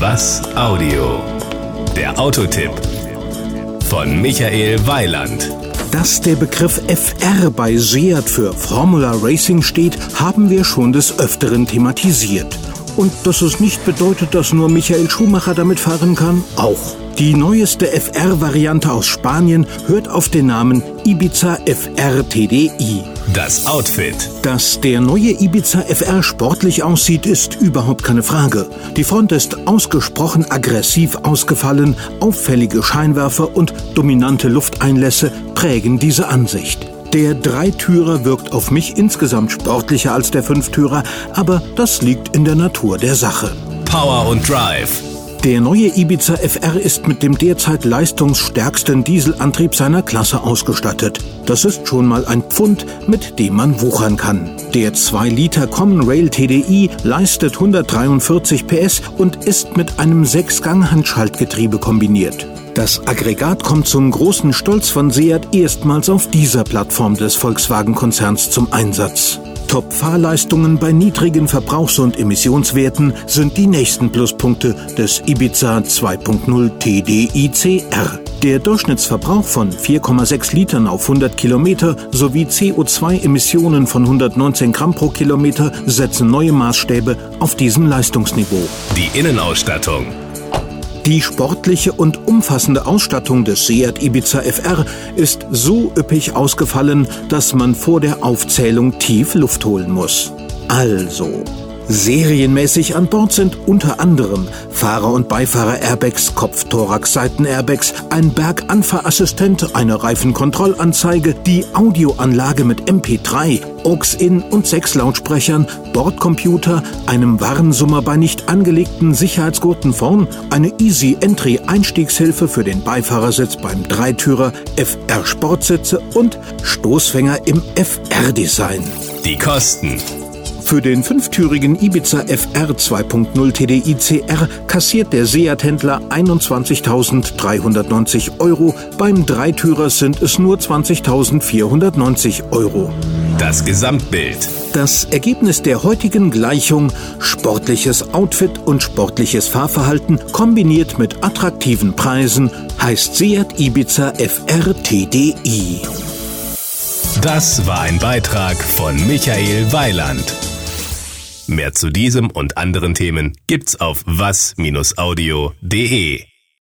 Was Audio? Der Autotipp von Michael Weiland. Dass der Begriff FR bei Seat für Formula Racing steht, haben wir schon des Öfteren thematisiert. Und dass es nicht bedeutet, dass nur Michael Schumacher damit fahren kann, auch. Die neueste FR-Variante aus Spanien hört auf den Namen Ibiza FR TDI. Das Outfit. Dass der neue Ibiza FR sportlich aussieht, ist überhaupt keine Frage. Die Front ist ausgesprochen aggressiv ausgefallen, auffällige Scheinwerfer und dominante Lufteinlässe prägen diese Ansicht. Der Dreitürer wirkt auf mich insgesamt sportlicher als der Fünftürer, aber das liegt in der Natur der Sache. Power und Drive. Der neue Ibiza FR ist mit dem derzeit leistungsstärksten Dieselantrieb seiner Klasse ausgestattet. Das ist schon mal ein Pfund, mit dem man wuchern kann. Der 2 Liter Common Rail TDI leistet 143 PS und ist mit einem 6-Gang-Handschaltgetriebe kombiniert. Das Aggregat kommt zum großen Stolz von Seat erstmals auf dieser Plattform des Volkswagen-Konzerns zum Einsatz. Top-Fahrleistungen bei niedrigen Verbrauchs- und Emissionswerten sind die nächsten Pluspunkte des Ibiza 2.0 TDICR. Der Durchschnittsverbrauch von 4,6 Litern auf 100 Kilometer sowie CO2-Emissionen von 119 Gramm pro Kilometer setzen neue Maßstäbe auf diesem Leistungsniveau. Die Innenausstattung. Die sportliche und umfassende Ausstattung des Seat Ibiza FR ist so üppig ausgefallen, dass man vor der Aufzählung tief Luft holen muss. Also, Serienmäßig an Bord sind unter anderem Fahrer- und Beifahrer-Airbags, Kopf-Thorax-Seiten-Airbags, ein Berganfahrassistent, eine Reifenkontrollanzeige, die Audioanlage mit MP3, AUX-In und sechs Lautsprechern, Bordcomputer, einem Warnsummer bei nicht angelegten Sicherheitsgurten vorn, eine Easy Entry Einstiegshilfe für den Beifahrersitz beim Dreitürer, FR Sportsitze und Stoßfänger im FR-Design. Die Kosten. Für den fünftürigen Ibiza FR 2.0 TDI CR kassiert der Seat-Händler 21.390 Euro, beim Dreitürer sind es nur 20.490 Euro. Das Gesamtbild. Das Ergebnis der heutigen Gleichung sportliches Outfit und sportliches Fahrverhalten kombiniert mit attraktiven Preisen heißt Seat Ibiza FR TDI. Das war ein Beitrag von Michael Weiland. Mehr zu diesem und anderen Themen gibt's auf was-audio.de.